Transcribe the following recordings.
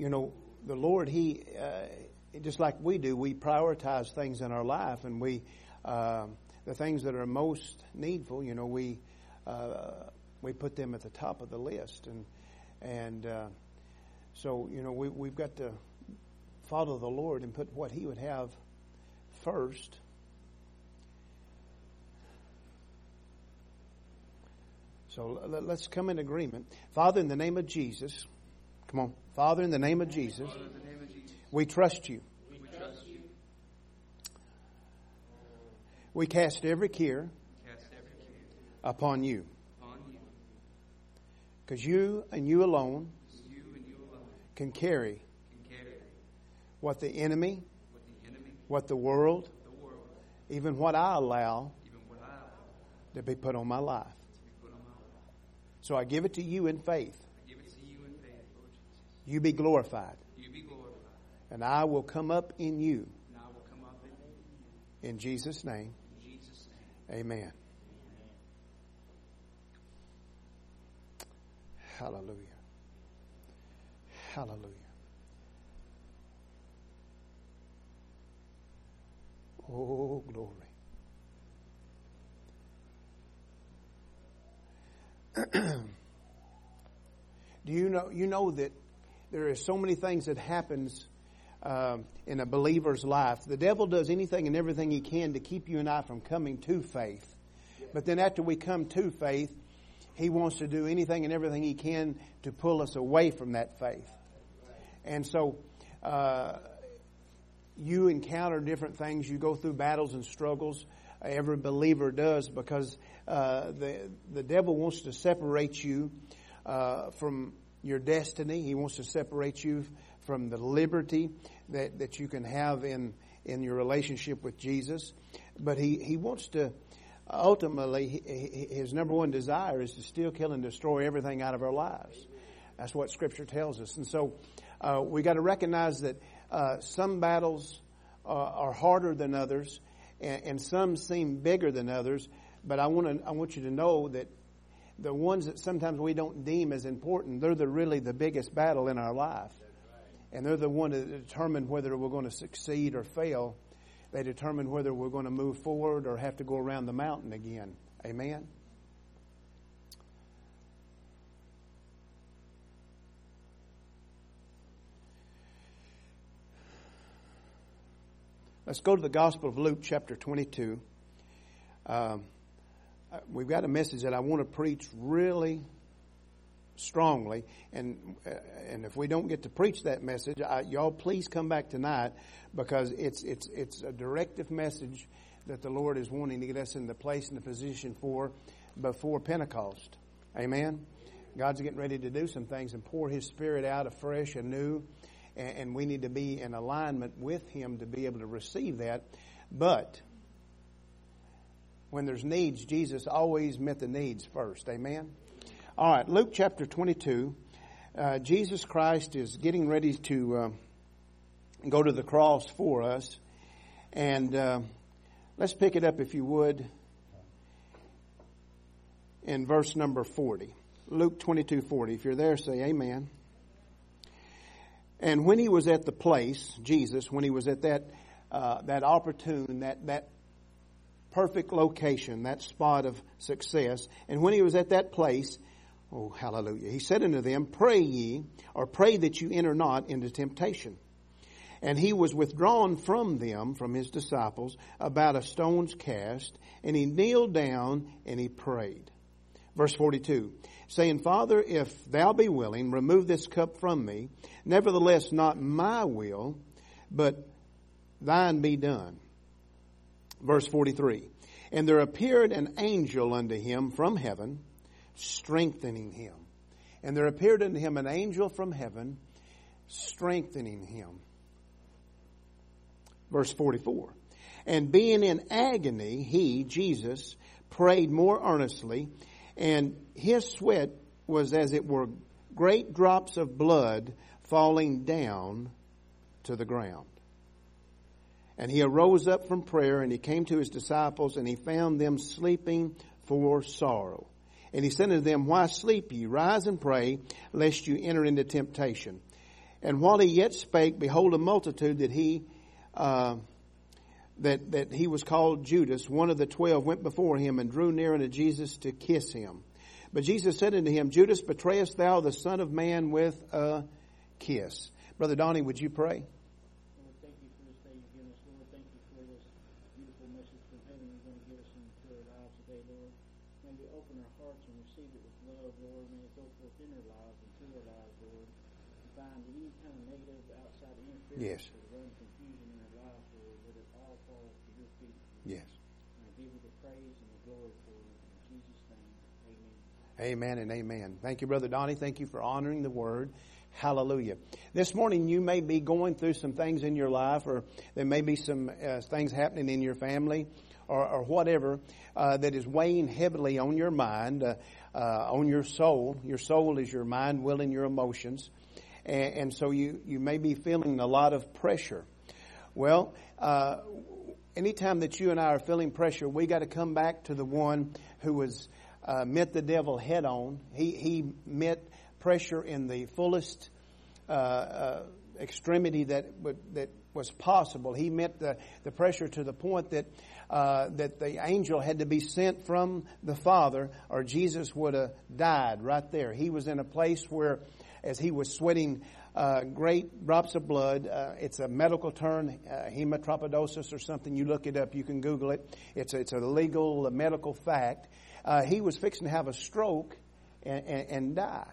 you know, the Lord, He, uh, just like we do, we prioritize things in our life and we, uh, the things that are most needful, you know, we, uh, we put them at the top of the list. And, and, uh, so, you know, we, we've got to follow the Lord and put what He would have first. So let's come in agreement. Father, in the name of Jesus, come on. Father, in the name of Jesus, we trust you. We cast every care upon you. Because you and you alone can carry what the enemy, what the world, even what I allow to be put on my life. So I give it to you in faith. You be glorified. You be glorified. And I will come up in you. And I will come up in you. In Jesus' name. In Jesus' name. Amen. Hallelujah. Hallelujah. Oh, glory. Do you know you know that there are so many things that happens um, in a believer's life. The devil does anything and everything he can to keep you and I from coming to faith. But then after we come to faith, he wants to do anything and everything he can to pull us away from that faith. And so, uh, you encounter different things. You go through battles and struggles. Every believer does because uh, the the devil wants to separate you uh, from your destiny. He wants to separate you from the liberty that, that you can have in, in your relationship with Jesus. But he, he wants to, ultimately, his number one desire is to steal, kill, and destroy everything out of our lives. That's what Scripture tells us. And so uh, we got to recognize that uh, some battles uh, are harder than others, and, and some seem bigger than others. But I want to I want you to know that the ones that sometimes we don't deem as important, they're the really the biggest battle in our life. And they're the one that determine whether we're going to succeed or fail. They determine whether we're going to move forward or have to go around the mountain again. Amen. Let's go to the Gospel of Luke, chapter 22. Um, we've got a message that I want to preach really strongly, and uh, and if we don't get to preach that message, I, y'all please come back tonight because it's it's it's a directive message that the Lord is wanting to get us in the place and the position for before Pentecost. Amen. God's getting ready to do some things and pour His Spirit out afresh and new, and, and we need to be in alignment with Him to be able to receive that. But when there's needs, Jesus always met the needs first. Amen. All right, Luke chapter 22. Uh, Jesus Christ is getting ready to uh, go to the cross for us. And uh, let's pick it up, if you would, in verse number 40. Luke 22 40. If you're there, say amen. And when he was at the place, Jesus, when he was at that, uh, that opportune, that, that perfect location, that spot of success, and when he was at that place, Oh, hallelujah. He said unto them, Pray ye, or pray that you enter not into temptation. And he was withdrawn from them, from his disciples, about a stone's cast, and he kneeled down and he prayed. Verse 42, saying, Father, if thou be willing, remove this cup from me. Nevertheless, not my will, but thine be done. Verse 43, and there appeared an angel unto him from heaven, strengthening him. And there appeared unto him an angel from heaven, strengthening him. Verse 44. And being in agony, he, Jesus, prayed more earnestly, and his sweat was as it were great drops of blood falling down to the ground. And he arose up from prayer, and he came to his disciples, and he found them sleeping for sorrow. And he said unto them, Why sleep ye? Rise and pray, lest you enter into temptation. And while he yet spake, behold, a multitude that he uh, that that he was called Judas, one of the twelve, went before him and drew near unto Jesus to kiss him. But Jesus said unto him, Judas, betrayest thou the Son of Man with a kiss? Brother Donnie, would you pray? Lord, thank you for this day you've given us. Lord, thank you for this beautiful message from heaven you're going to give us into our lives today, Lord. May we open our hearts and receive it with love, Lord. May it go forth in our lives and through our lives, Lord. And find any kind of negative outside interference Yes. or run confusion in our lives, Lord. Let it all fall to your feet. Yes. And I give you the praise and the glory for it. In Jesus' name, amen. Amen and amen. Thank you, Brother Donnie. Thank you for honoring the word. Hallelujah. This morning you may be going through some things in your life or there may be some uh, things happening in your family or, or whatever uh, that is weighing heavily on your mind, uh, uh, on your soul. Your soul is your mind, will, and your emotions. And, and so you, you may be feeling a lot of pressure. Well, uh, anytime that you and I are feeling pressure, we got to come back to the one who was uh, met the devil head on. He he met pressure in the fullest uh, uh, extremity that that was possible. He met the, the pressure to the point that uh, that the angel had to be sent from the Father, or Jesus would have died right there. He was in a place where, as he was sweating uh, great drops of blood. Uh, it's a medical term, uh, or something. You look it up. You can Google it. It's a, it's a legal uh, medical fact. Uh, he was fixing to have a stroke and, and, and die.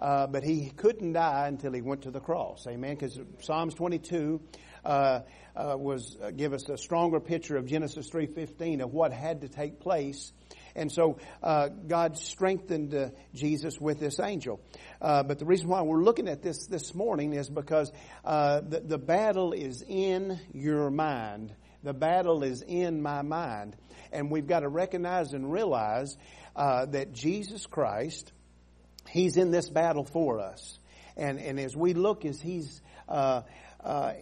Uh, but he couldn't die until he went to the cross. Amen. Because Psalms 22 uh, was give us a stronger picture of Genesis 3:15 of what had to take place. And so uh, God strengthened uh, Jesus with this angel. Uh, but the reason why we're looking at this this morning is because uh, the, the battle is in your mind. The battle is in my mind. And we've got to recognize and realize uh, that Jesus Christ, He's in this battle for us. And, and as we look as He's, uh, uh,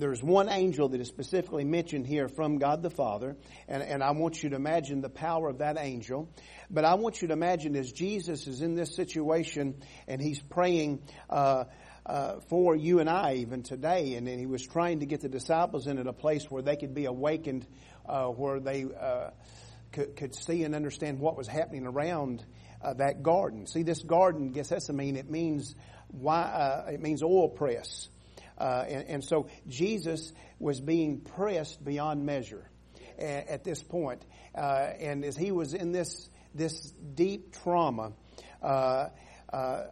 there's one angel that is specifically mentioned here from God the Father, and, and I want you to imagine the power of that angel. But I want you to imagine as Jesus is in this situation and he's praying uh, uh, for you and I even today, and, he was trying to get the disciples in at a place where they could be awakened, uh, where they uh, could, could see and understand what was happening around uh, that garden. See, this garden, Gethsemane, it means why, uh, it means oil press. Uh, and, and, so Jesus was being pressed beyond measure at, at this point. Uh, and as he was in this this deep trauma, uh, uh,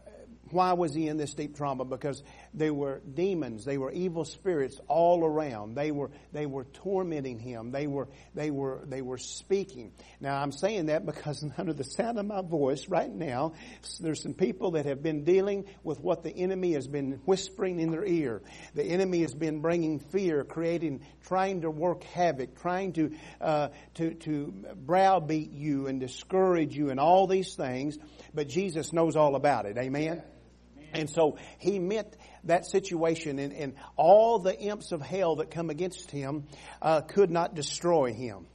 why was he in this deep trauma? Because they were demons, they were evil spirits all around. They were they were tormenting him. They were they were they were speaking. Now I'm saying that because under the sound of my voice right now, there's some people that have been dealing with what the enemy has been whispering in their ear. The enemy has been bringing fear, creating, trying to work havoc, trying to uh, to to browbeat you and discourage you and all these things. But Jesus knows all about it. Amen. And so he met that situation, and, and, all the imps of hell that come against him uh, could not destroy him.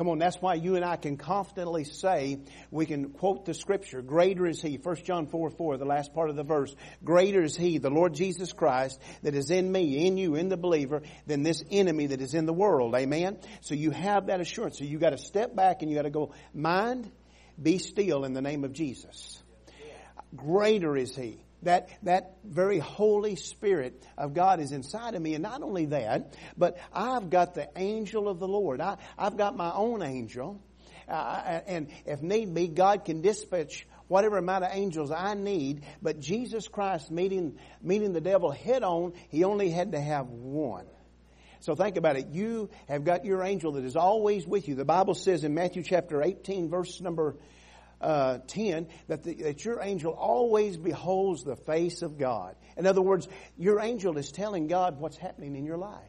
Come on, that's why you and I can confidently say, we can quote the scripture, greater is he, 1 John 4, 4, the last part of the verse, greater is he, the Lord Jesus Christ, that is in me, in you, in the believer, than this enemy that is in the world. Amen? So you have that assurance. So you gotta step back and you gotta go, mind, be still in the name of Jesus. Greater is he that that very holy spirit of god is inside of me. And not only that but i've got the angel of the lord. I, i've got my own angel. Uh, and if need be god can dispatch whatever amount of angels i need. But jesus christ meeting meeting the devil head on he only had to have one. So think about it. You have got your angel that is always with you. The Bible says in Matthew chapter 18 verse number uh, 10 that, the, that your angel always beholds the face of God. In other words, your angel is telling God what's happening in your life.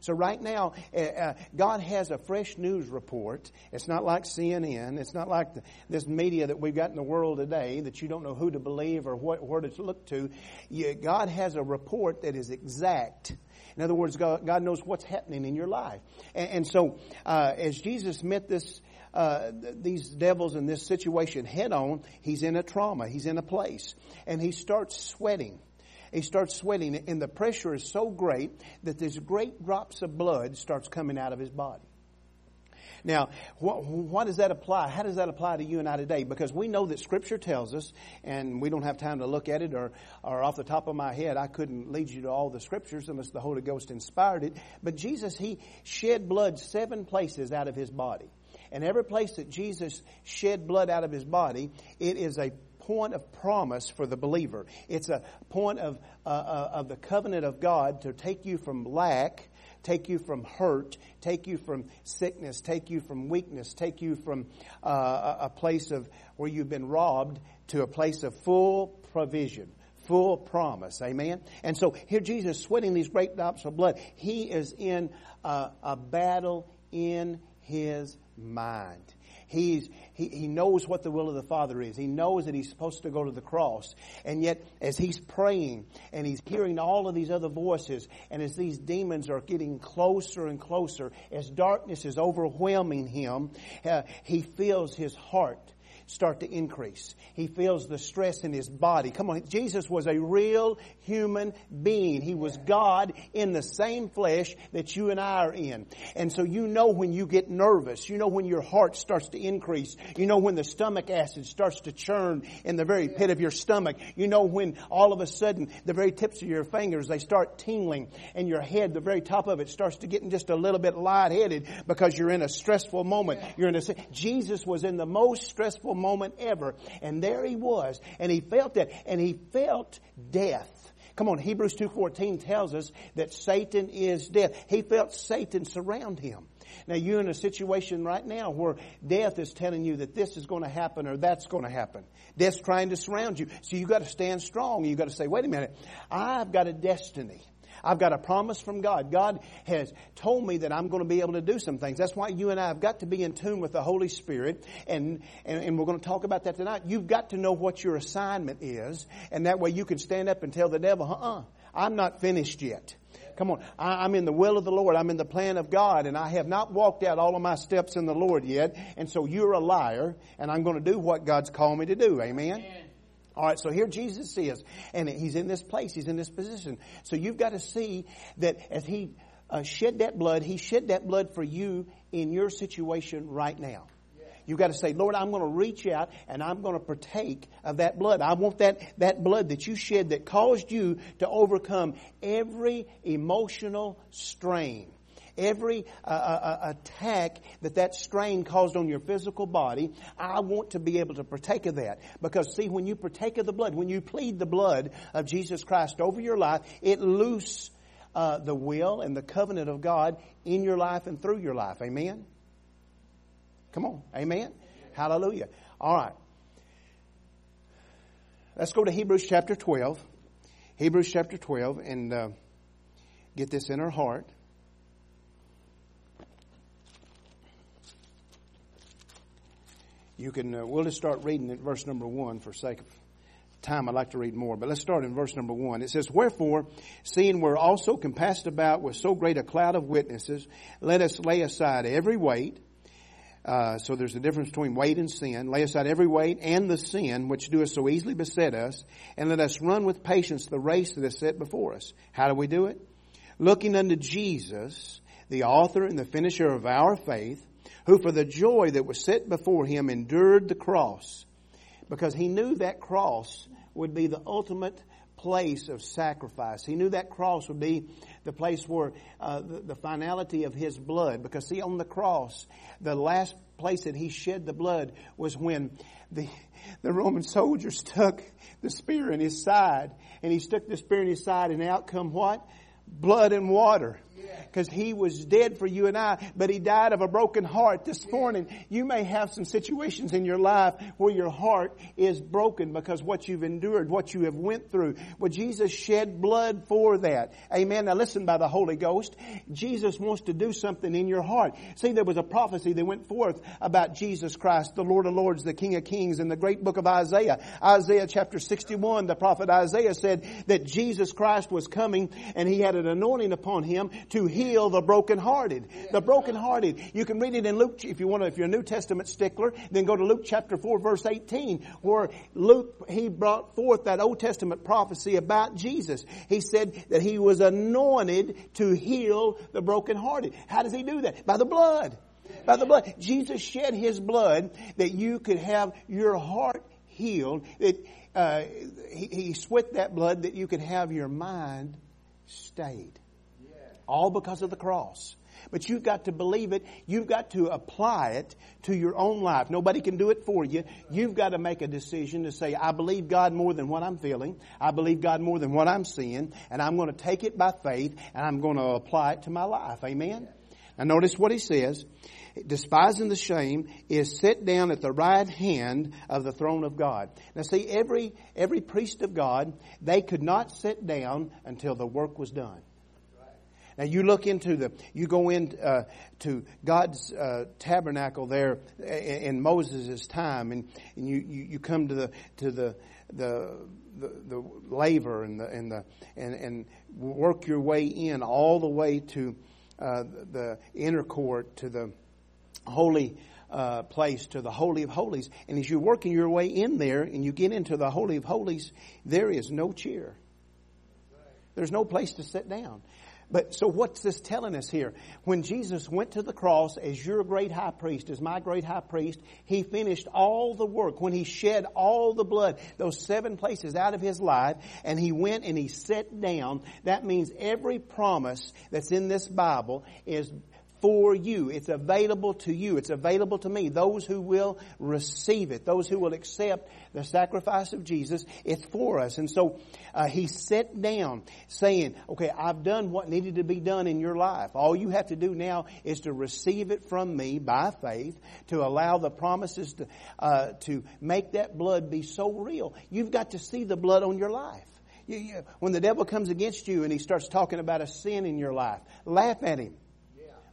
So right now, uh, God has a fresh news report. It's not like CNN. It's not like the, this media that we've got in the world today that you don't know who to believe or what, where to look to. You, God has a report that is exact. In other words, God, God knows what's happening in your life. And, and so, uh, as Jesus met this uh, these devils in this situation head on, he's in a trauma. He's in a place. And he starts sweating. He starts sweating, and the pressure is so great that these great drops of blood starts coming out of his body. Now, what, what, does that apply? How does that apply to you and I today? Because we know that Scripture tells us, and we don't have time to look at it, or, or off the top of my head, I couldn't lead you to all the Scriptures unless the Holy Ghost inspired it. But Jesus, He shed blood seven places out of His body. And every place that Jesus shed blood out of His body, it is a point of promise for the believer. It's a point of, uh, uh, of the covenant of God to take you from lack take you from hurt, take you from sickness, take you from weakness, take you from uh, a place of where you've been robbed to a place of full provision full promise. Amen. And so here Jesus sweating these great drops of blood. He is in a, a battle in his mind. He's, he, he knows what the will of the Father is. He knows that he's supposed to go to the cross. And yet, as he's praying and he's hearing all of these other voices, and as these demons are getting closer and closer, as darkness is overwhelming him, uh, he feels his heart start to increase. He feels the stress in his body. Come on, Jesus was a real human being. He was God in the same flesh that you and I are in. And so you know when you get nervous, you know when your heart starts to increase, you know when the stomach acid starts to churn in the very pit of your stomach, you know when all of a sudden the very tips of your fingers, they start tingling and your head, the very top of it starts to getting just a little bit lightheaded because you're in a stressful moment. You're in a, Jesus was in the most stressful moment ever. And there he was. And he felt that. And he felt death. Come on, Hebrews 2.14 tells us that Satan is death. He felt Satan surround him. Now you're in a situation right now where death is telling you that this is going to happen or that's going to happen. Death's trying to surround you. So you've got to stand strong. You've got to say, wait a minute, I've got a destiny. I've got a promise from God. God has told me that I'm going to be able to do some things. That's why you and I have got to be in tune with the Holy Spirit, and, and, and we're going to talk about that tonight. You've got to know what your assignment is, and that way you can stand up and tell the devil, uh-uh, I'm not finished yet. Come on. I, am in the will of the Lord. I'm in the plan of God and I have not walked out all of my steps in the Lord yet. And so you're a liar and I'm going to do what God's called me to do. Amen. Amen. All right, so here Jesus is, and he's in this place, he's in this position. So you've got to see that as he uh, shed that blood, he shed that blood for you in your situation right now. You've got to say, Lord, I'm going to reach out and I'm going to partake of that blood. I want that, that blood that you shed that caused you to overcome every emotional strain every uh, uh, uh, attack that that strain caused on your physical body, I want to be able to partake of that. Because see, when you partake of the blood, when you plead the blood of Jesus Christ over your life, it loose uh, the will and the covenant of God in your life and through your life. Amen? Come on. Amen? Hallelujah. All right. Let's go to Hebrews chapter 12. Hebrews chapter 12 and uh, get this in our heart. You can, uh, we'll just start reading at verse number one for sake of time. I'd like to read more, but let's start in verse number one. It says, Wherefore, seeing we're also compassed about with so great a cloud of witnesses, let us lay aside every weight. Uh, so there's a difference between weight and sin. Lay aside every weight and the sin which doeth so easily beset us, and let us run with patience the race that is set before us. How do we do it? Looking unto Jesus, the author and the finisher of our faith, who for the joy that was set before him endured the cross, because he knew that cross would be the ultimate place of sacrifice. He knew that cross would be the place where uh, the, the, finality of his blood. Because see, on the cross, the last place that he shed the blood was when the the Roman soldier stuck the spear in his side, and he stuck the spear in his side, and out come what? Blood and water because he was dead for you and I, but he died of a broken heart. This morning, you may have some situations in your life where your heart is broken because what you've endured, what you have went through. Well, Jesus shed blood for that. Amen. Now listen by the Holy Ghost. Jesus wants to do something in your heart. See, there was a prophecy that went forth about Jesus Christ, the Lord of Lords, the King of Kings in the great book of Isaiah. Isaiah chapter 61, the prophet Isaiah said that Jesus Christ was coming and he had an anointing upon him to to heal the brokenhearted. The brokenhearted. You can read it in Luke, if you want to, if you're a New Testament stickler, then go to Luke chapter 4 verse 18, where Luke, he brought forth that Old Testament prophecy about Jesus. He said that he was anointed to heal the brokenhearted. How does he do that? By the blood. By the blood. Jesus shed his blood that you could have your heart healed. That uh, he, he sweat that blood that you could have your mind stayed. All because of the cross. But you've got to believe it. You've got to apply it to your own life. Nobody can do it for you. You've got to make a decision to say, I believe God more than what I'm feeling. I believe God more than what I'm seeing. And I'm going to take it by faith and I'm going to apply it to my life. Amen? Now notice what he says. Despising the shame is set down at the right hand of the throne of God. Now see, every, every priest of God, they could not sit down until the work was done. Now you look into the, you go in uh, to God's uh, tabernacle there in, in Moses' time, and, and you, you, you come to the to the the the, the laver and the and the and, and work your way in all the way to uh, the inner court to the holy uh, place to the Holy of Holies. And as you're working your way in there and you get into the Holy of Holies, there is no chair. There's no place to sit down. But so what's this telling us here? When Jesus went to the cross as your great high priest, as my great high priest, he finished all the work. When he shed all the blood, those seven places out of his life, and he went and he sat down, that means every promise that's in this Bible is for you. It's available to you. It's available to me. Those who will receive it, those who will accept the sacrifice of Jesus, it's for us. And so uh, he sat down saying, okay, I've done what needed to be done in your life. All you have to do now is to receive it from me by faith, to allow the promises to, uh, to make that blood be so real. You've got to see the blood on your life. You, you, when the devil comes against you and he starts talking about a sin in your life, laugh at him.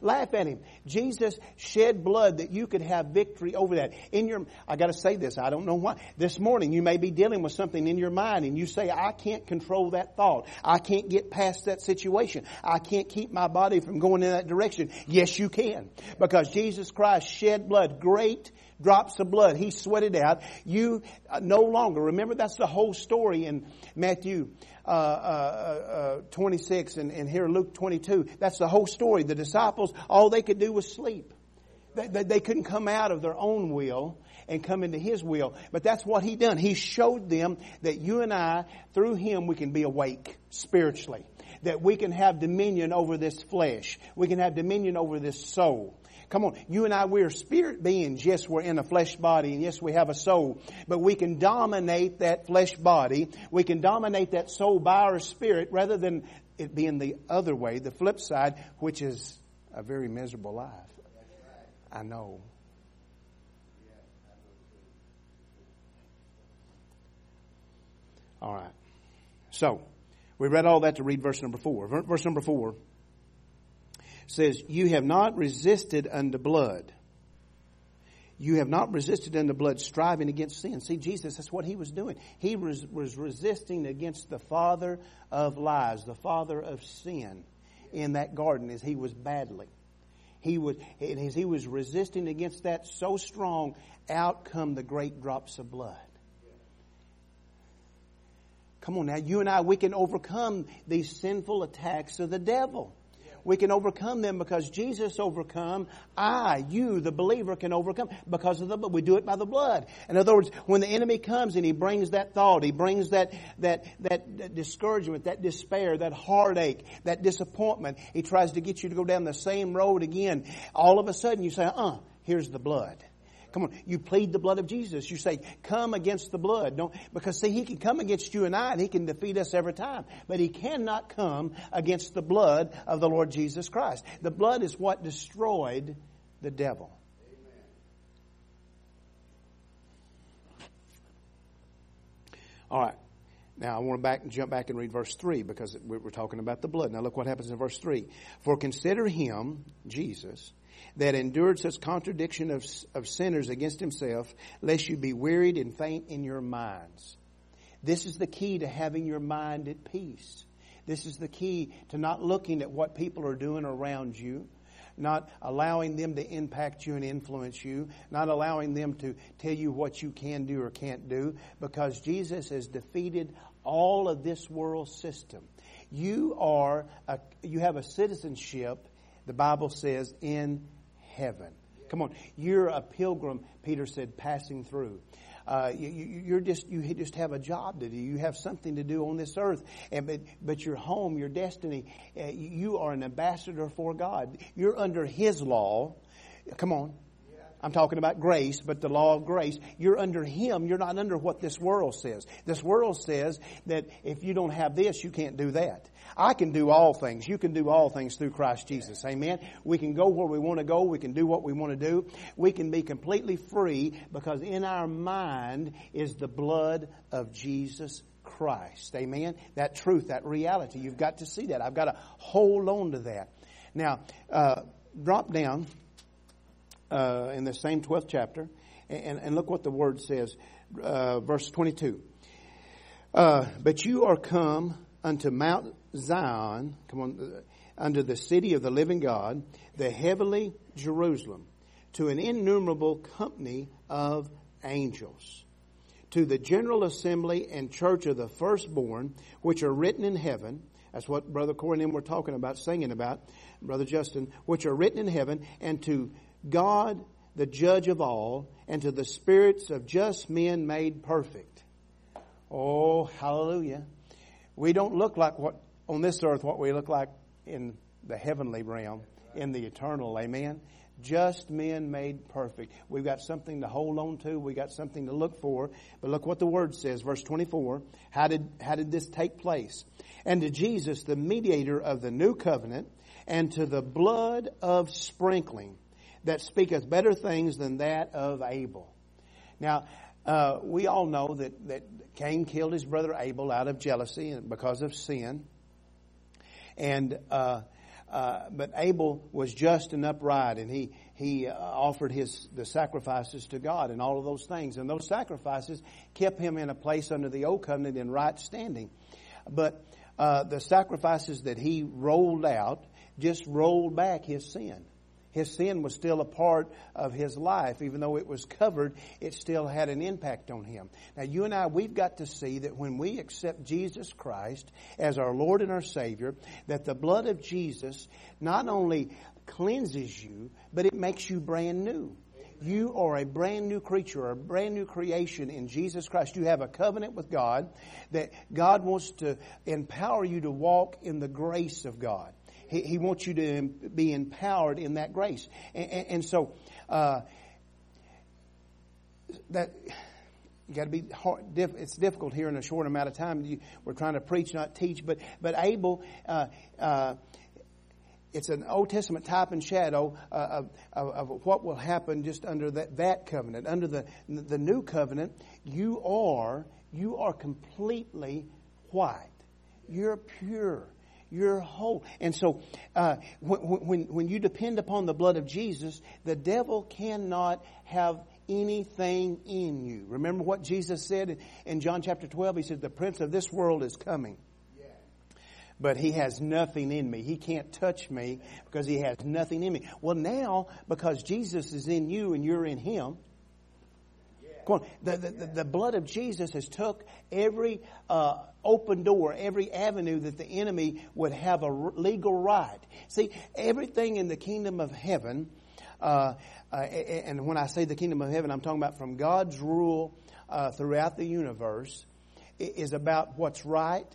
Laugh at him. Jesus shed blood that you could have victory over that. In your, I gotta say this, I don't know why. This morning you may be dealing with something in your mind and you say, I can't control that thought. I can't get past that situation. I can't keep my body from going in that direction. Yes, you can. Because Jesus Christ shed blood, great drops of blood. He sweated out. You uh, no longer, remember that's the whole story in Matthew uh, uh, uh, 26 and, and here Luke 22. That's the whole story. The disciples, all they could do was sleep. They, they, they couldn't come out of their own will and come into His will. But that's what He done. He showed them that you and I, through Him, we can be awake spiritually. That we can have dominion over this flesh. We can have dominion over this soul. Come on, you and I, we're spirit beings. Yes, we're in a flesh body, and yes, we have a soul. But we can dominate that flesh body. We can dominate that soul by our spirit rather than it being the other way, the flip side, which is a very miserable life. I know. All right. So, we read all that to read verse number four. Verse number four says, You have not resisted unto blood. You have not resisted unto blood, striving against sin. See, Jesus, that's what he was doing. He was, was resisting against the father of lies, the father of sin in that garden as he was battling. He was, as he was resisting against that so strong, out come the great drops of blood. Come on now, you and I, we can overcome these sinful attacks of the devil. We can overcome them because Jesus overcome. I, you, the believer, can overcome because of the. But we do it by the blood. In other words, when the enemy comes and he brings that thought, he brings that that that, that discouragement, that despair, that heartache, that disappointment. He tries to get you to go down the same road again. All of a sudden, you say, "Uh, here's the blood." Come on, you plead the blood of Jesus. You say, come against the blood. Don't, because see, he can come against you and I and he can defeat us every time. But he cannot come against the blood of the Lord Jesus Christ. The blood is what destroyed the devil. All right. Now I want to back jump back and read verse three because we're talking about the blood. Now look what happens in verse three. For consider him, Jesus, that endured such contradiction of, of sinners against himself, lest you be wearied and faint in your minds. This is the key to having your mind at peace. This is the key to not looking at what people are doing around you, not allowing them to impact you and influence you, not allowing them to tell you what you can do or can't do, because Jesus has defeated all of this world system. You are a, you have a citizenship, the Bible says, in heaven. Come on, you're a pilgrim. Peter said, passing through. Uh, you, are just you just have a job to do. You have something to do on this earth, and but but your home, your destiny, uh, you are an ambassador for God. You're under His law. Come on, I'm talking about grace, but the law of grace. You're under Him. You're not under what this world says. This world says that if you don't have this, you can't do that. I can do all things. You can do all things through Christ Jesus. Amen. We can go where we want to go. We can do what we want to do. We can be completely free because in our mind is the blood of Jesus Christ. Amen. That truth, that reality. You've got to see that. I've got to hold on to that. Now, uh, drop down uh, in the same 12th chapter. And, and, look what the word says, uh, verse 22. Uh, but you are come unto Mount Zion, come on, uh, unto the city of the living God, the heavenly Jerusalem, to an innumerable company of angels, to the general assembly and church of the firstborn, which are written in heaven. That's what Brother Corey and them were talking about, singing about, Brother Justin, which are written in heaven, and to God, the judge of all, and to the spirits of just men made perfect. Oh, hallelujah. We don't look like what on this earth what we look like in the heavenly realm, in the eternal. Amen. Just men made perfect. We've got something to hold on to. We've got something to look for. But look what the word says, verse 24. How did, how did this take place? And to Jesus, the mediator of the new covenant, and to the blood of sprinkling that speaketh better things than that of Abel. Now, uh, we all know that, that Cain killed his brother Abel out of jealousy and because of sin. And, uh, uh, but Abel was just and upright and he, he uh, offered his, the sacrifices to God and all of those things. And those sacrifices kept him in a place under the old covenant in right standing. But, uh, the sacrifices that he rolled out just rolled back his sin. His sin was still a part of his life. Even though it was covered, it still had an impact on him. Now, you and I, we've got to see that when we accept Jesus Christ as our Lord and our Savior, that the blood of Jesus not only cleanses you, but it makes you brand new. You are a brand new creature, a brand new creation in Jesus Christ. You have a covenant with God that God wants to empower you to walk in the grace of God. He, he wants you to be empowered in that grace. And, and, and so, uh, that, you got to be hard, it's difficult here in a short amount of time. You, we're trying to preach, not teach. But but Abel, uh, uh, it's an Old Testament type and shadow uh, of, of, of, what will happen just under that, that covenant. Under the the new covenant, you are you are completely white. You're pure. You're whole. And so, uh, when, when, when you depend upon the blood of Jesus, the devil cannot have anything in you. Remember what Jesus said in John chapter 12? He said, The prince of this world is coming. But he has nothing in me. He can't touch me because he has nothing in me. Well, now, because Jesus is in you and you're in him, Come on. The, the, the blood of Jesus has took every uh, open door, every avenue that the enemy would have a legal right. See, everything in the kingdom of heaven, uh, uh, and when I say the kingdom of heaven, I'm talking about from God's rule uh, throughout the universe, is about what's right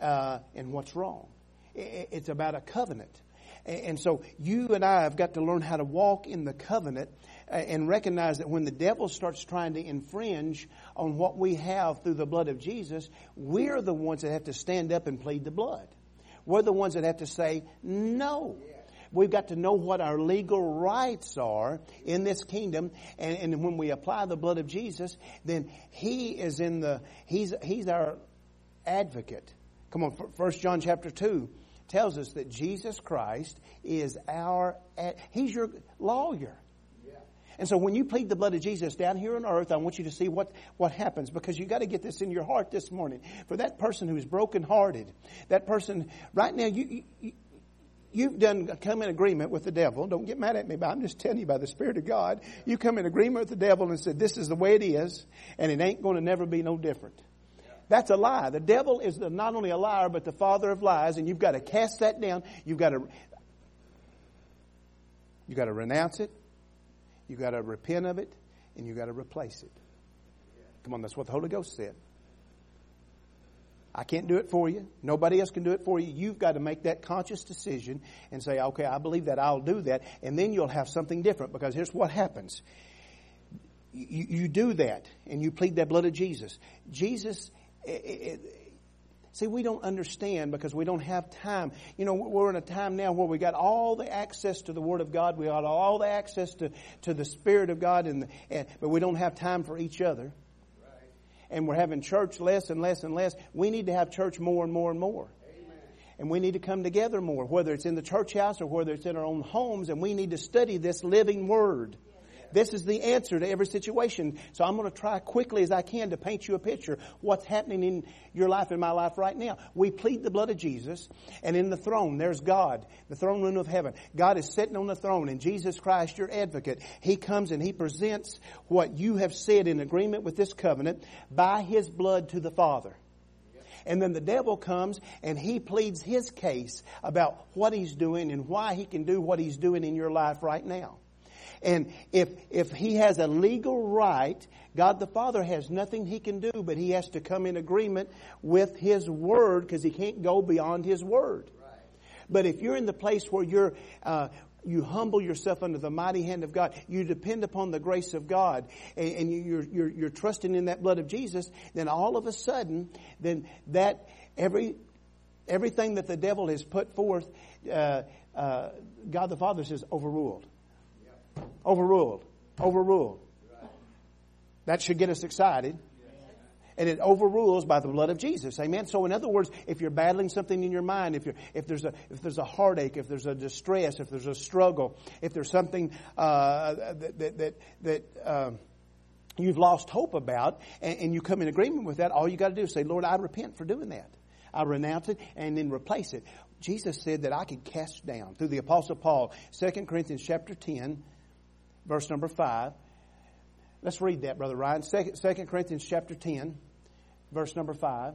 uh, and what's wrong. It's about a covenant. And so you and I have got to learn how to walk in the covenant and recognize that when the devil starts trying to infringe on what we have through the blood of Jesus, we're the ones that have to stand up and plead the blood. We're the ones that have to say no. We've got to know what our legal rights are in this kingdom, and, and when we apply the blood of Jesus, then He is in the He's He's our advocate. Come on, First John chapter two tells us that Jesus Christ is our He's your lawyer. And so when you plead the blood of Jesus down here on earth, I want you to see what, what happens because you got to get this in your heart this morning. For that person who's brokenhearted, that person, right now, you, you, you've done come in agreement with the devil. Don't get mad at me, but I'm just telling you by the Spirit of God. You come in agreement with the devil and said, this is the way it is, and it ain't going to never be no different. That's a lie. The devil is the, not only a liar, but the father of lies, and you've got to cast that down. You've got to, you've got to renounce it. You've got to repent of it, and you've got to replace it. Come on, that's what the Holy Ghost said. I can't do it for you. Nobody else can do it for you. You've got to make that conscious decision and say, okay, I believe that. I'll do that. And then you'll have something different because here's what happens. You, you do that and you plead that blood of Jesus. Jesus, it, it, See, we don't understand because we don't have time. You know, we're in a time now where we got all the access to the Word of God. We got all the access to, to the Spirit of God, and, and but we don't have time for each other and we're having church less and less and less. We need to have church more and more and more. Amen. And we need to come together more, whether it's in the church house or whether it's in our own homes, and we need to study this living word. This is the answer to every situation. So I'm going to try quickly as I can to paint you a picture what's happening in your life and my life right now. We plead the blood of Jesus, and in the throne, there's God, the throne room of heaven. God is sitting on the throne, and Jesus Christ, your advocate, He comes and He presents what you have said in agreement with this covenant by His blood to the Father. And then the devil comes and he pleads his case about what he's doing and why he can do what he's doing in your life right now. And if, if he has a legal right, God the Father has nothing he can do, but he has to come in agreement with his word because he can't go beyond his word. But if you're in the place where you're, uh, you humble yourself under the mighty hand of God, you depend upon the grace of God, and, and you're, you're, you're trusting in that blood of Jesus, then all of a sudden, then that every everything that the devil has put forth, uh, uh, God the Father says overruled. Overruled. Overruled. That should get us excited. And it overrules by the blood of Jesus. Amen. So in other words, if you're battling something in your mind, if you're, if there's a, if there's a heartache, if there's a distress, if there's a struggle, if there's something, uh, that, that, that, that uh, you've lost hope about, and, and you come in agreement with that, all you got to do is say, Lord, I repent for doing that. I renounce it and then replace it. Jesus said that I could cast down through the apostle Paul, 2 Corinthians chapter 10, verse number 5. Let's read that, Brother Ryan. 2 Corinthians chapter 10, verse number 5.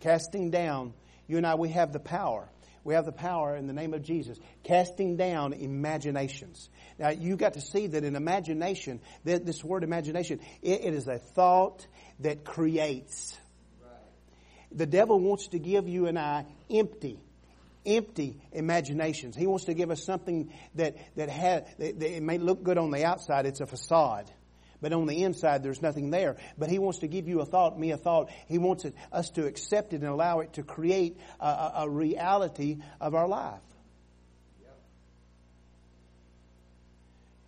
Casting down, you and I, we have the power. We have the power in the name of Jesus. Casting down imaginations. Now, you got to see that in imagination, that this word imagination, it, it is a thought that creates. The devil wants to give you and I empty empty imaginations. He wants to give us something that, that, has, that, that it may look good on the outside, it's a facade. But on the inside, there's nothing there. But He wants to give you a thought, me a thought. He wants it, us to accept it and allow it to create a, a, a reality of our life.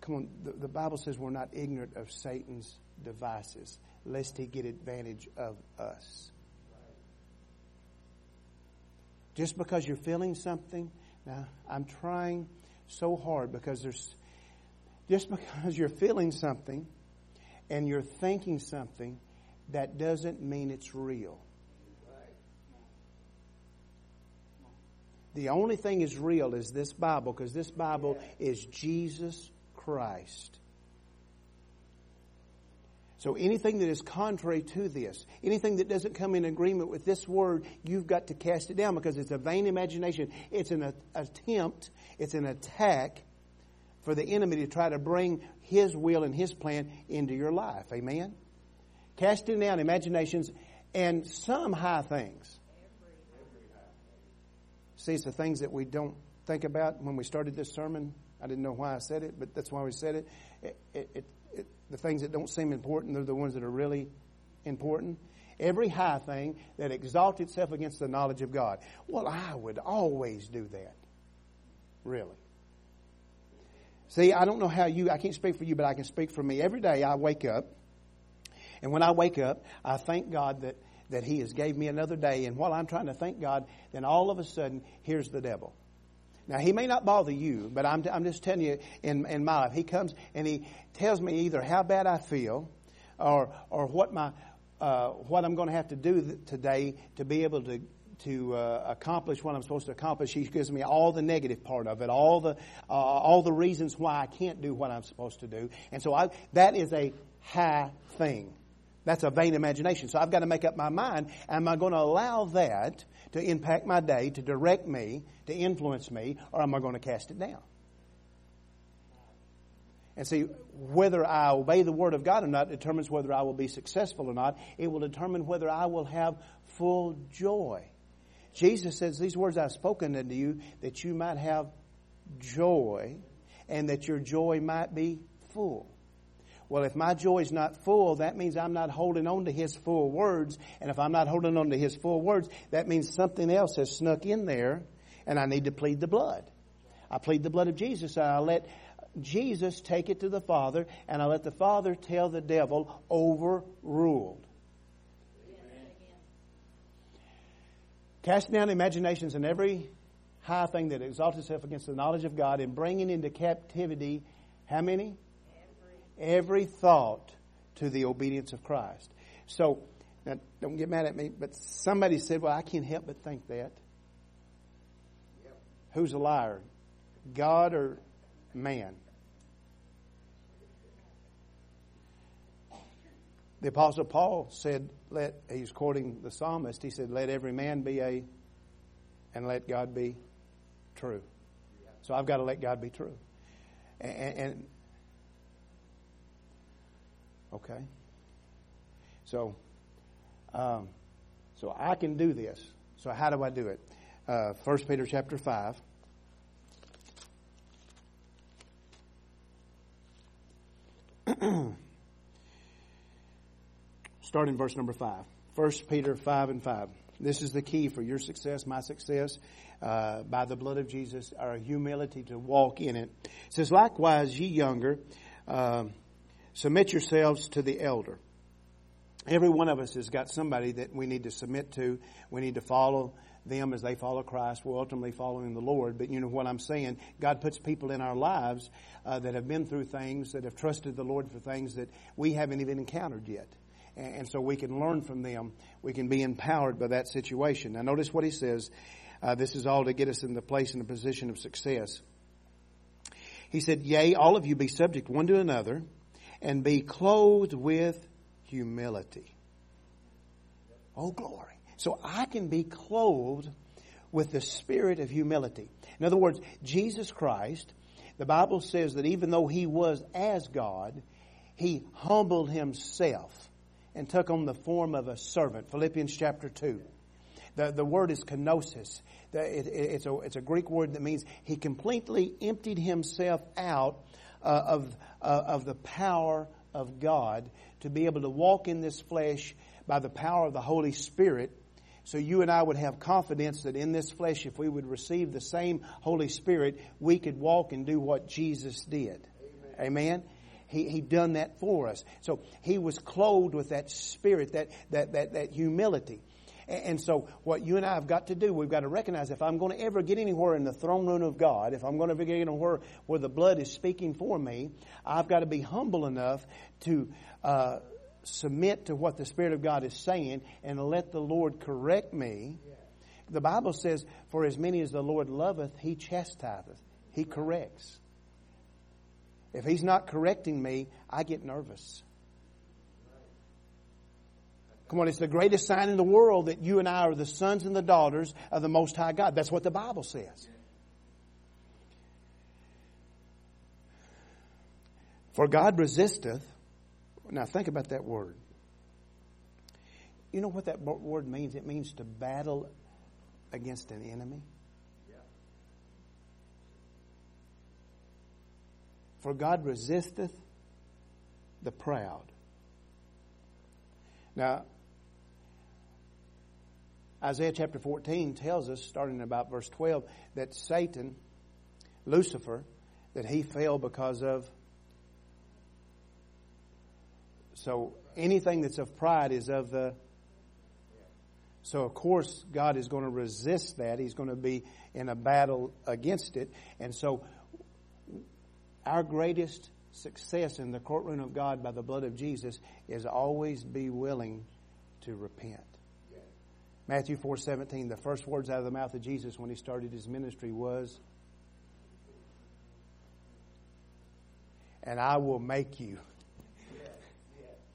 Come on, the, the Bible says we're not ignorant of Satan's devices, lest he get advantage of us. Just because you're feeling something, now I'm trying so hard because there's, just because you're feeling something and you're thinking something, that doesn't mean it's real. The only thing is real is this Bible because this Bible is Jesus Christ. So anything that is contrary to this, anything that doesn't come in agreement with this word, you've got to cast it down because it's a vain imagination. It's an attempt, it's an attack for the enemy to try to bring his will and his plan into your life. Amen? Casting down imaginations and some high things. See, it's the things that we don't think about when we started this sermon. I didn't know why I said it, but that's why we said it. It, it, it the things that don't seem important, they're the ones that are really important. Every high thing that exalts itself against the knowledge of God. Well, I would always do that. Really. See, I don't know how you, I can't speak for you, but I can speak for me. Every day I wake up, and when I wake up, I thank God that, that He has gave me another day. And while I'm trying to thank God, then all of a sudden, here's the devil Now, he may not bother you, but I'm, I'm just telling you in, in my life. He comes and he tells me either how bad I feel or, or what, my, uh, what I'm going to have to do today to be able to, to uh, accomplish what I'm supposed to accomplish. He gives me all the negative part of it, all the, uh, all the reasons why I can't do what I'm supposed to do. And so I, that is a high thing. That's a vain imagination. So I've got to make up my mind. Am I going to allow that to impact my day, to direct me, to influence me, or am I going to cast it down? And see, whether I obey the Word of God or not determines whether I will be successful or not. It will determine whether I will have full joy. Jesus says, These words I've spoken unto you, that you might have joy, and that your joy might be full. Well, if my joy is not full, that means I'm not holding on to His full words. And if I'm not holding on to His full words, that means something else has snuck in there and I need to plead the blood. I plead the blood of Jesus and I let Jesus take it to the Father and I let the Father tell the devil overruled. Casting down imaginations and every high thing that exalts itself against the knowledge of God and bringing into captivity how many? Every thought to the obedience of Christ. So, now, don't get mad at me, but somebody said, Well, I can't help but think that. Yep. Who's a liar? God or man? The Apostle Paul said, let, he's quoting the psalmist, he said, let every man be a, and let God be true. So I've got to let God be true. And, and, Okay? So, um, so I can do this. So how do I do it? Uh, 1 Peter chapter 5. Start in verse number 5. 1 Peter 5 and 5. This is the key for your success, my success, uh, by the blood of Jesus, our humility to walk in it. It says, Likewise, ye younger, uh, Submit yourselves to the elder. Every one of us has got somebody that we need to submit to. We need to follow them as they follow Christ. We're ultimately following the Lord. But you know what I'm saying? God puts people in our lives uh, that have been through things, that have trusted the Lord for things that we haven't even encountered yet. And, and so we can learn from them. We can be empowered by that situation. Now notice what he says. Uh, this is all to get us in the place and the position of success. He said, Yea, all of you be subject one to another and be clothed with humility. Oh, glory. So I can be clothed with the spirit of humility. In other words, Jesus Christ, the Bible says that even though he was as God, he humbled himself and took on the form of a servant. Philippians chapter 2. The, the word is kenosis. The, it, it's, a, it's a Greek word that means he completely emptied himself out uh, of, uh, of the power of God to be able to walk in this flesh by the power of the Holy Spirit. So you and I would have confidence that in this flesh, if we would receive the same Holy Spirit, we could walk and do what Jesus did. Amen. Amen? He, he done that for us. So he was clothed with that spirit, that, that, that, that humility. And so what you and I have got to do, we've got to recognize if I'm going to ever get anywhere in the throne room of God, if I'm going to get anywhere where the blood is speaking for me, I've got to be humble enough to uh, submit to what the Spirit of God is saying and let the Lord correct me. The Bible says, for as many as the Lord loveth, he chastiseth. He corrects. If he's not correcting me, I get nervous. Come on, it's the greatest sign in the world that you and I are the sons and the daughters of the Most High God. That's what the Bible says. For God resisteth. Now think about that word. You know what that word means? It means to battle against an enemy. For God resisteth the proud. Now, Isaiah chapter 14 tells us, starting about verse 12, that Satan, Lucifer, that he fell because of. So anything that's of pride is of the. So, of course, God is going to resist that. He's going to be in a battle against it. And so, our greatest success in the courtroom of God by the blood of Jesus is always be willing to repent. Matthew 4:17 the first words out of the mouth of Jesus when he started his ministry was and I will make you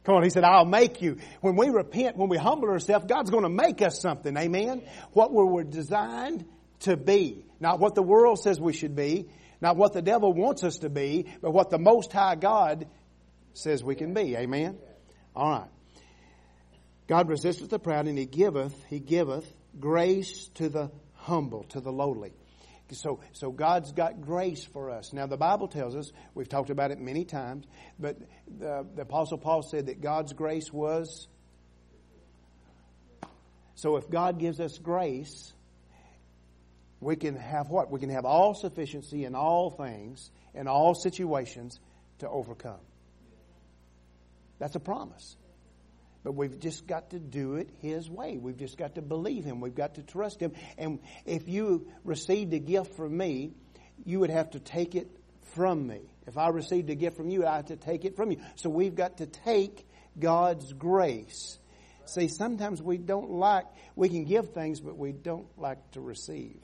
Come on, he said, I'll make you. When we repent, when we humble ourselves, God's going to make us something. Amen. What we were designed to be. Not what the world says we should be, not what the devil wants us to be, but what the Most High God says we can be. Amen? All right. God resisteth the proud and he giveth, he giveth grace to the humble, to the lowly. So, so God's got grace for us. Now, the Bible tells us, we've talked about it many times, but the, the Apostle Paul said that God's grace was. So, if God gives us grace, we can have what? We can have all sufficiency in all things, in all situations to overcome. That's a promise. But we've just got to do it His way. We've just got to believe Him. We've got to trust Him. And if you received a gift from me, you would have to take it from me. If I received a gift from you, I have to take it from you. So we've got to take God's grace. See, sometimes we don't like, we can give things, but we don't like to receive.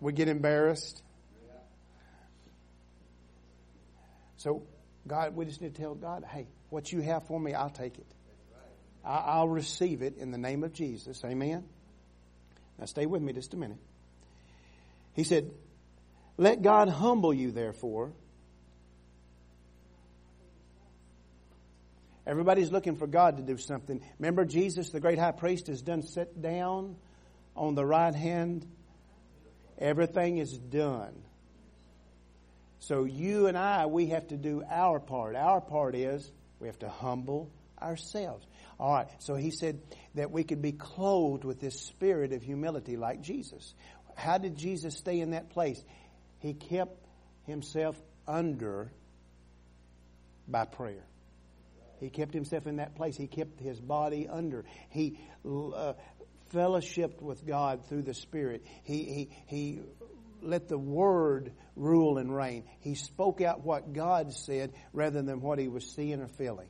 We get embarrassed. So, God, we just need to tell God, hey, what you have for me, I'll take it. I'll receive it in the name of Jesus. Amen. Now, stay with me just a minute. He said, Let God humble you, therefore. Everybody's looking for God to do something. Remember, Jesus, the great high priest, has done sit down on the right hand Everything is done. So you and I, we have to do our part. Our part is we have to humble ourselves. All right. So he said that we could be clothed with this spirit of humility like Jesus. How did Jesus stay in that place? He kept himself under by prayer. He kept himself in that place. He kept his body under. He uh, fellowshiped with God through the Spirit. He, he, he let the Word rule and reign. He spoke out what God said rather than what he was seeing or feeling.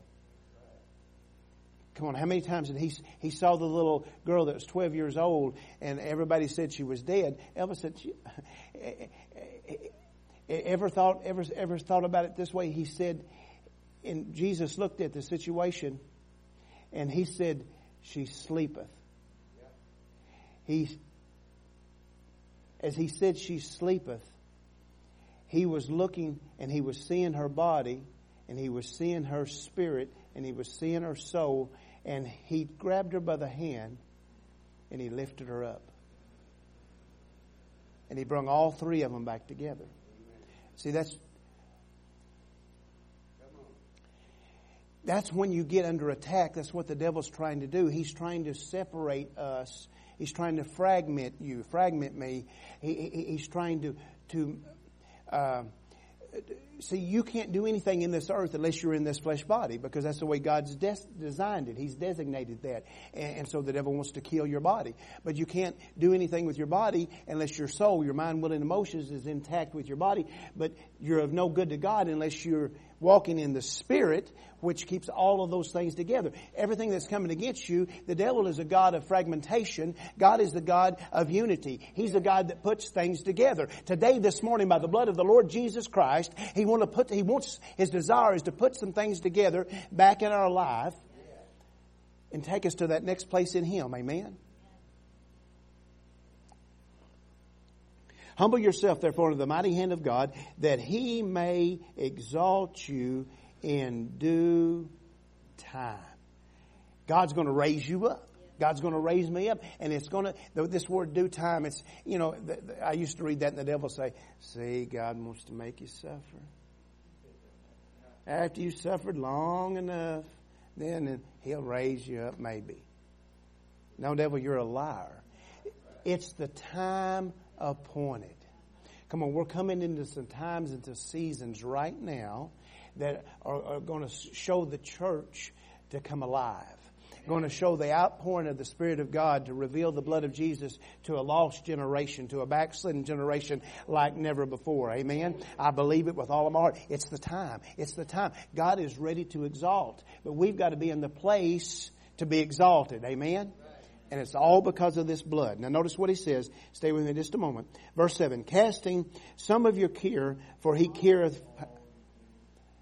Come on, how many times did he, he saw the little girl that was 12 years old and everybody said she was dead? Elvis said, she, ever thought, ever, ever thought about it this way? He said, and Jesus looked at the situation and he said, she sleepeth he, as he said, she sleepeth. He was looking and he was seeing her body and he was seeing her spirit and he was seeing her soul and he grabbed her by the hand and he lifted her up. And he brought all three of them back together. See, that's that's when you get under attack. That's what the devil's trying to do. He's trying to separate us He's trying to fragment you, fragment me. He, he, he's trying to, to uh, see, you can't do anything in this earth unless you're in this flesh body because that's the way God's des- designed it. He's designated that. And, and, so the devil wants to kill your body. But you can't do anything with your body unless your soul, your mind, will, and emotions is intact with your body. But you're of no good to God unless you're walking in the Spirit, which keeps all of those things together. Everything that's coming against you, the devil is a God of fragmentation. God is the God of unity. He's the God that puts things together. Today, this morning, by the blood of the Lord Jesus Christ, He want to put, He wants, His desire is to put some things together back in our life and take us to that next place in Him. Amen? Humble yourself, therefore, under the mighty hand of God, that he may exalt you in due time. God's going to raise you up. God's going to raise me up, and it's going to. This word "due time." It's you know. I used to read that, and the devil say, "See, God wants to make you suffer. After you suffered long enough, then He'll raise you up, maybe." No, devil, you're a liar. It's the time appointed. Come on, we're coming into some times, into seasons right now that are, are going to show the church to come alive. going to show the outpouring of the Spirit of God to reveal the blood of Jesus to a lost generation, to a backslidden generation like never before. Amen. I believe it with all of my heart. It's the time. It's the time. God is ready to exalt, but we've got to be in the place to be exalted. Amen. And it's all because of this blood. Now notice what he says. Stay with me just a moment. Verse 7. Casting some of your care, for he careth.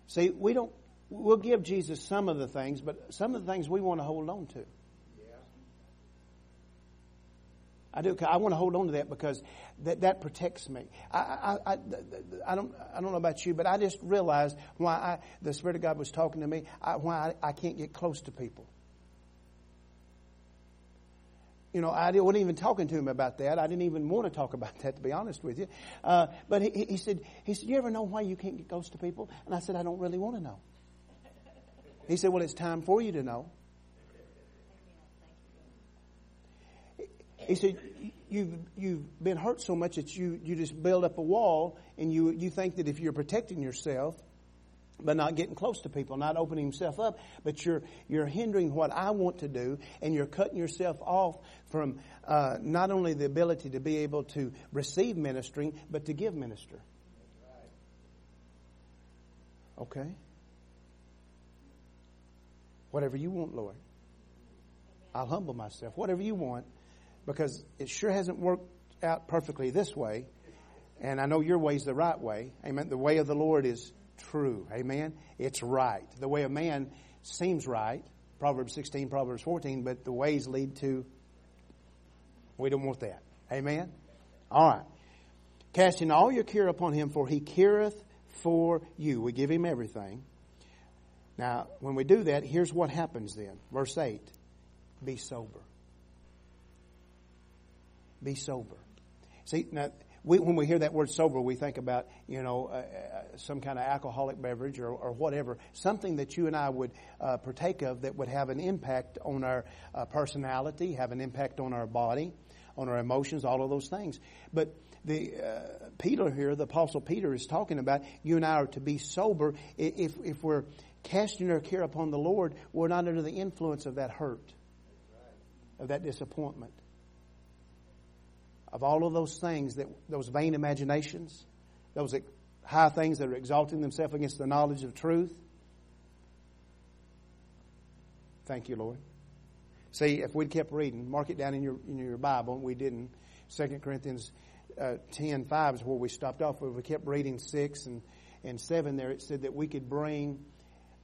See, we don't, we'll give Jesus some of the things, but some of the things we want to hold on to. I do. I want to hold on to that because that, that protects me. I, I, I, I, don't, I don't know about you, but I just realized why I, the Spirit of God was talking to me, I, why I, I can't get close to people. You know, I wasn't even talking to him about that. I didn't even want to talk about that, to be honest with you. Uh, but he, he said, he said, you ever know why you can't get close to people? And I said, I don't really want to know. He said, well, it's time for you to know. He said, you've, you've been hurt so much that you, you just build up a wall and you, you think that if you're protecting yourself, but not getting close to people, not opening himself up, but you're, you're hindering what I want to do and you're cutting yourself off from uh, not only the ability to be able to receive ministering, but to give minister. Okay? Whatever you want, Lord. I'll humble myself. Whatever you want, because it sure hasn't worked out perfectly this way. And I know your way is the right way. Amen. The way of the Lord is true. Amen. It's right. The way of man seems right. Proverbs 16, Proverbs 14, but the ways lead to, we don't want that. Amen. All right. Casting all your care upon him, for he careth for you. We give him everything. Now, when we do that, here's what happens then. Verse 8 Be sober. Be sober. See, now, we, when we hear that word sober, we think about, you know, uh, uh, some kind of alcoholic beverage or, or, whatever, something that you and I would uh, partake of that would have an impact on our uh, personality, have an impact on our body, on our emotions, all of those things. But the uh, Peter here, the Apostle Peter, is talking about you and I are to be sober. If if we're casting our care upon the Lord, we're not under the influence of that hurt, of that disappointment of all of those things that those vain imaginations, those high things that are exalting themselves against the knowledge of truth. Thank you, Lord. See, if we'd kept reading, mark it down in your in your Bible, and we didn't. Second Corinthians uh, 10, 5 is where we stopped off. But we kept reading 6 and, and 7 there. It said that we could bring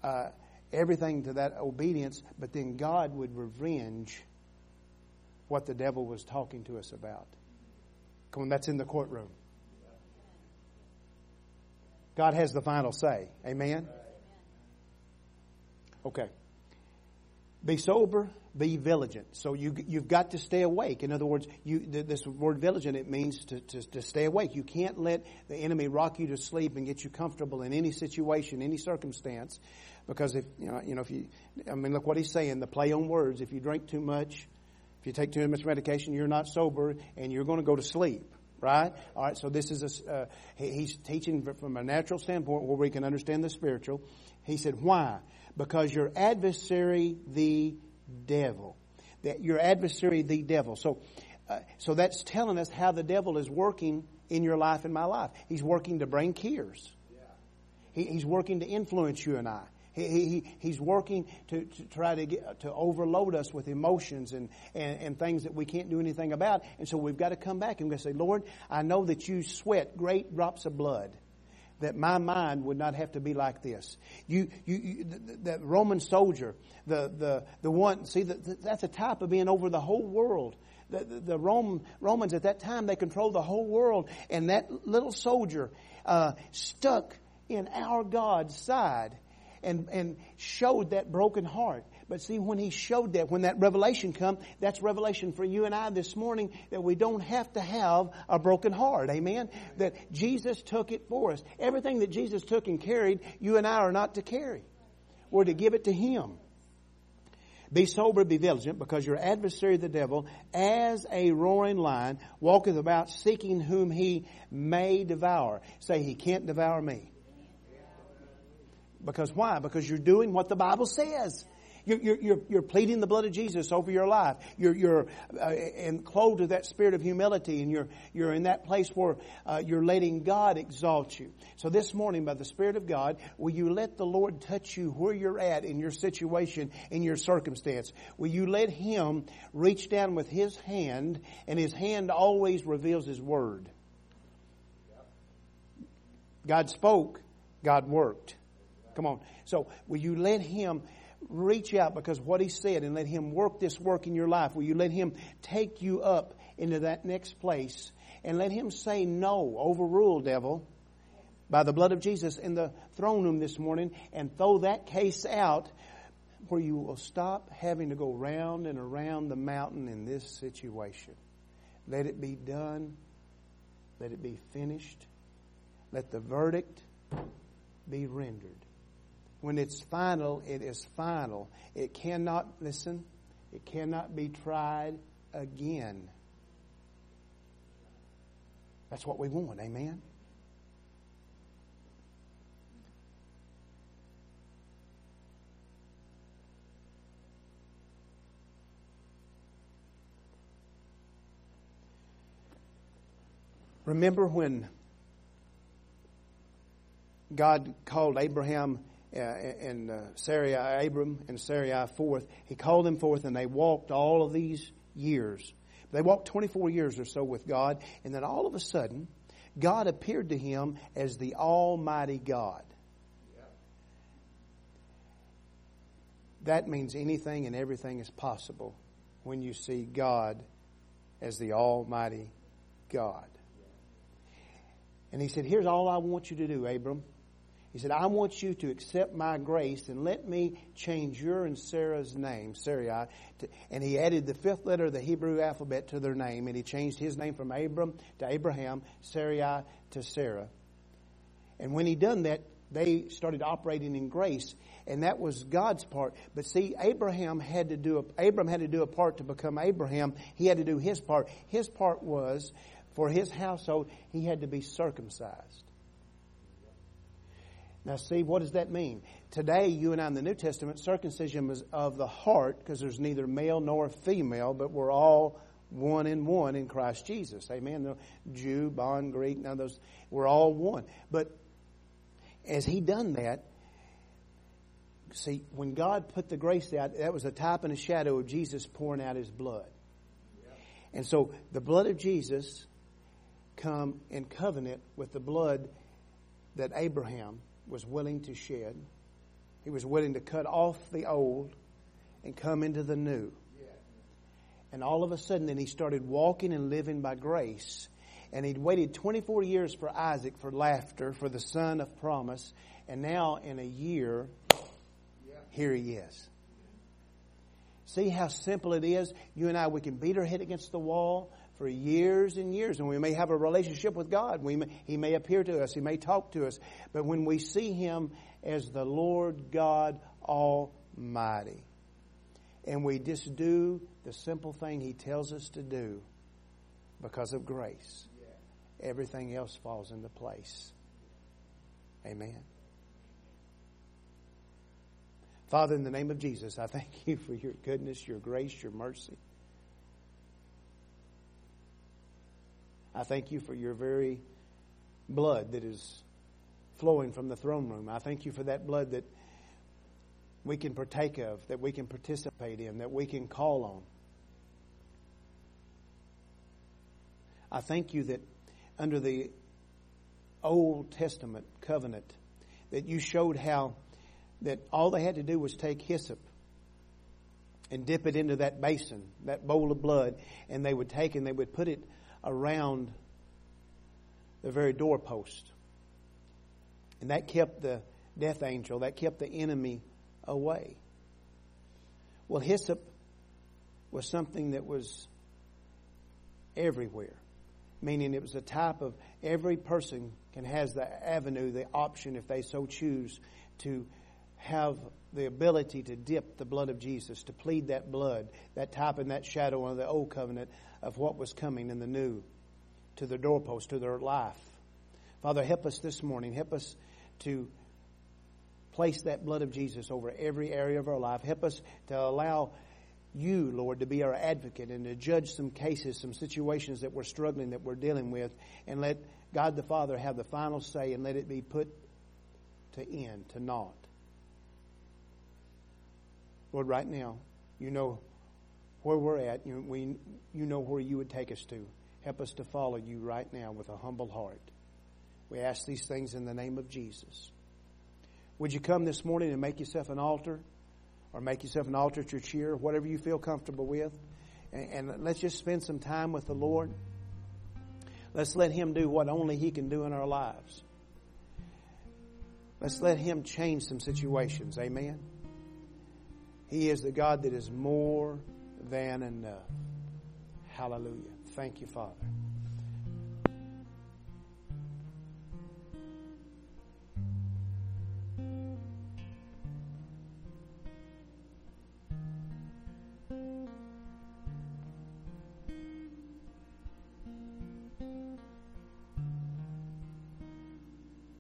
uh, everything to that obedience, but then God would revenge what the devil was talking to us about. Come on, that's in the courtroom. God has the final say. Amen? Okay. Be sober, be vigilant. So you, you've got to stay awake. In other words, you, this word vigilant, it means to, to, to stay awake. You can't let the enemy rock you to sleep and get you comfortable in any situation, any circumstance. Because if, you know, you know, if you, I mean, look what he's saying, the play on words. If you drink too much, you take too much medication, you're not sober and you're going to go to sleep. Right? All right. So this is a, uh, he's teaching from a natural standpoint where we can understand the spiritual. He said, why? Because your adversary, the devil. That your adversary, the devil. So, uh, so that's telling us how the devil is working in your life and my life. He's working to bring cares. He, he's working to influence you and I. He, he, he's working to, to try to get, to overload us with emotions and, and, and things that we can't do anything about. And so we've got to come back and we say, Lord, I know that you sweat great drops of blood that my mind would not have to be like this. You, you, you the, Roman soldier, the, the, the one, see, the, that's a type of being over the whole world. The, the, the Rome, Romans at that time, they controlled the whole world. And that little soldier, uh, stuck in our God's side and, and showed that broken heart. But see, when he showed that, when that revelation come, that's revelation for you and I this morning that we don't have to have a broken heart. Amen? That Jesus took it for us. Everything that Jesus took and carried, you and I are not to carry. We're to give it to Him. Be sober, be vigilant, because your adversary the devil, as a roaring lion, walketh about seeking whom he may devour. Say, he can't devour me. Because why? Because you're doing what the Bible says. You're, you're, you're, you're pleading the blood of Jesus over your life. You're, you're uh, and clothed with that spirit of humility, and you're, you're in that place where uh, you're letting God exalt you. So this morning, by the Spirit of God, will you let the Lord touch you where you're at in your situation, in your circumstance? Will you let Him reach down with His hand, and His hand always reveals His Word. God spoke, God worked. Come on. So will you let Him reach out because what He said and let Him work this work in your life? Will you let Him take you up into that next place and let Him say no, overrule devil by the blood of Jesus in the throne room this morning and throw that case out where you will stop having to go round and around the mountain in this situation. Let it be done. Let it be finished. Let the verdict be rendered. When it's final, it is final. It cannot, listen, it cannot be tried again. That's what we want, amen? Remember when God called Abraham and uh, Sarai, Abram and Sarai forth. He called them forth and they walked all of these years. They walked 24 years or so with God and then all of a sudden, God appeared to him as the Almighty God. That means anything and everything is possible when you see God as the Almighty God. And he said, Here's all I want you to do, Abram. He said, I want you to accept my grace and let me change your and Sarah's name, Sarai. And he added the fifth letter of the Hebrew alphabet to their name, and he changed his name from Abram to Abraham, Sarai to Sarah. And when he done that, they started operating in grace, and that was God's part. But see, Abraham had to do a, Abram had to do a part to become Abraham. He had to do his part. His part was for his household, he had to be circumcised. Now, see, what does that mean? Today, you and I in the New Testament, circumcision was of the heart because there's neither male nor female, but we're all one in one in Christ Jesus. Amen. No Jew, bond, Greek, none of those. We're all one. But as he done that, see, when God put the grace out, that was a type and a shadow of Jesus pouring out his blood. And so the blood of Jesus come in covenant with the blood that Abraham was willing to shed. He was willing to cut off the old and come into the new. And all of a sudden, then he started walking and living by grace. And he'd waited 24 years for Isaac for laughter, for the son of promise. And now, in a year, here he is. See how simple it is? You and I, we can beat our head against the wall for years and years, and we may have a relationship with God. We may, he may appear to us, He may talk to us, but when we see Him as the Lord God Almighty, and we just do the simple thing He tells us to do because of grace, everything else falls into place. Amen. Father, in the name of Jesus, I thank you for your goodness, your grace, your mercy. I thank you for your very blood that is flowing from the throne room. I thank you for that blood that we can partake of, that we can participate in, that we can call on. I thank you that under the Old Testament covenant, that you showed how that all they had to do was take hyssop and dip it into that basin, that bowl of blood, and they would take and they would put it around the very doorpost. And that kept the death angel, that kept the enemy away. Well, hyssop was something that was everywhere, meaning it was a type of every person can has the avenue, the option, if they so choose, to have the ability to dip the blood of Jesus, to plead that blood, that type and that shadow of the old covenant of what was coming in the new to their doorpost, to their life. Father, help us this morning. Help us to place that blood of Jesus over every area of our life. Help us to allow you, Lord, to be our advocate and to judge some cases, some situations that we're struggling, that we're dealing with, and let God the Father have the final say and let it be put to end, to naught. Lord, right now, you know where we're at. You, we, you know where you would take us to. Help us to follow you right now with a humble heart. We ask these things in the name of Jesus. Would you come this morning and make yourself an altar? Or make yourself an altar at your chair, whatever you feel comfortable with. And, and let's just spend some time with the Lord. Let's let Him do what only He can do in our lives. Let's let Him change some situations. Amen. He is the God that is more than enough. Hallelujah. Thank you, Father.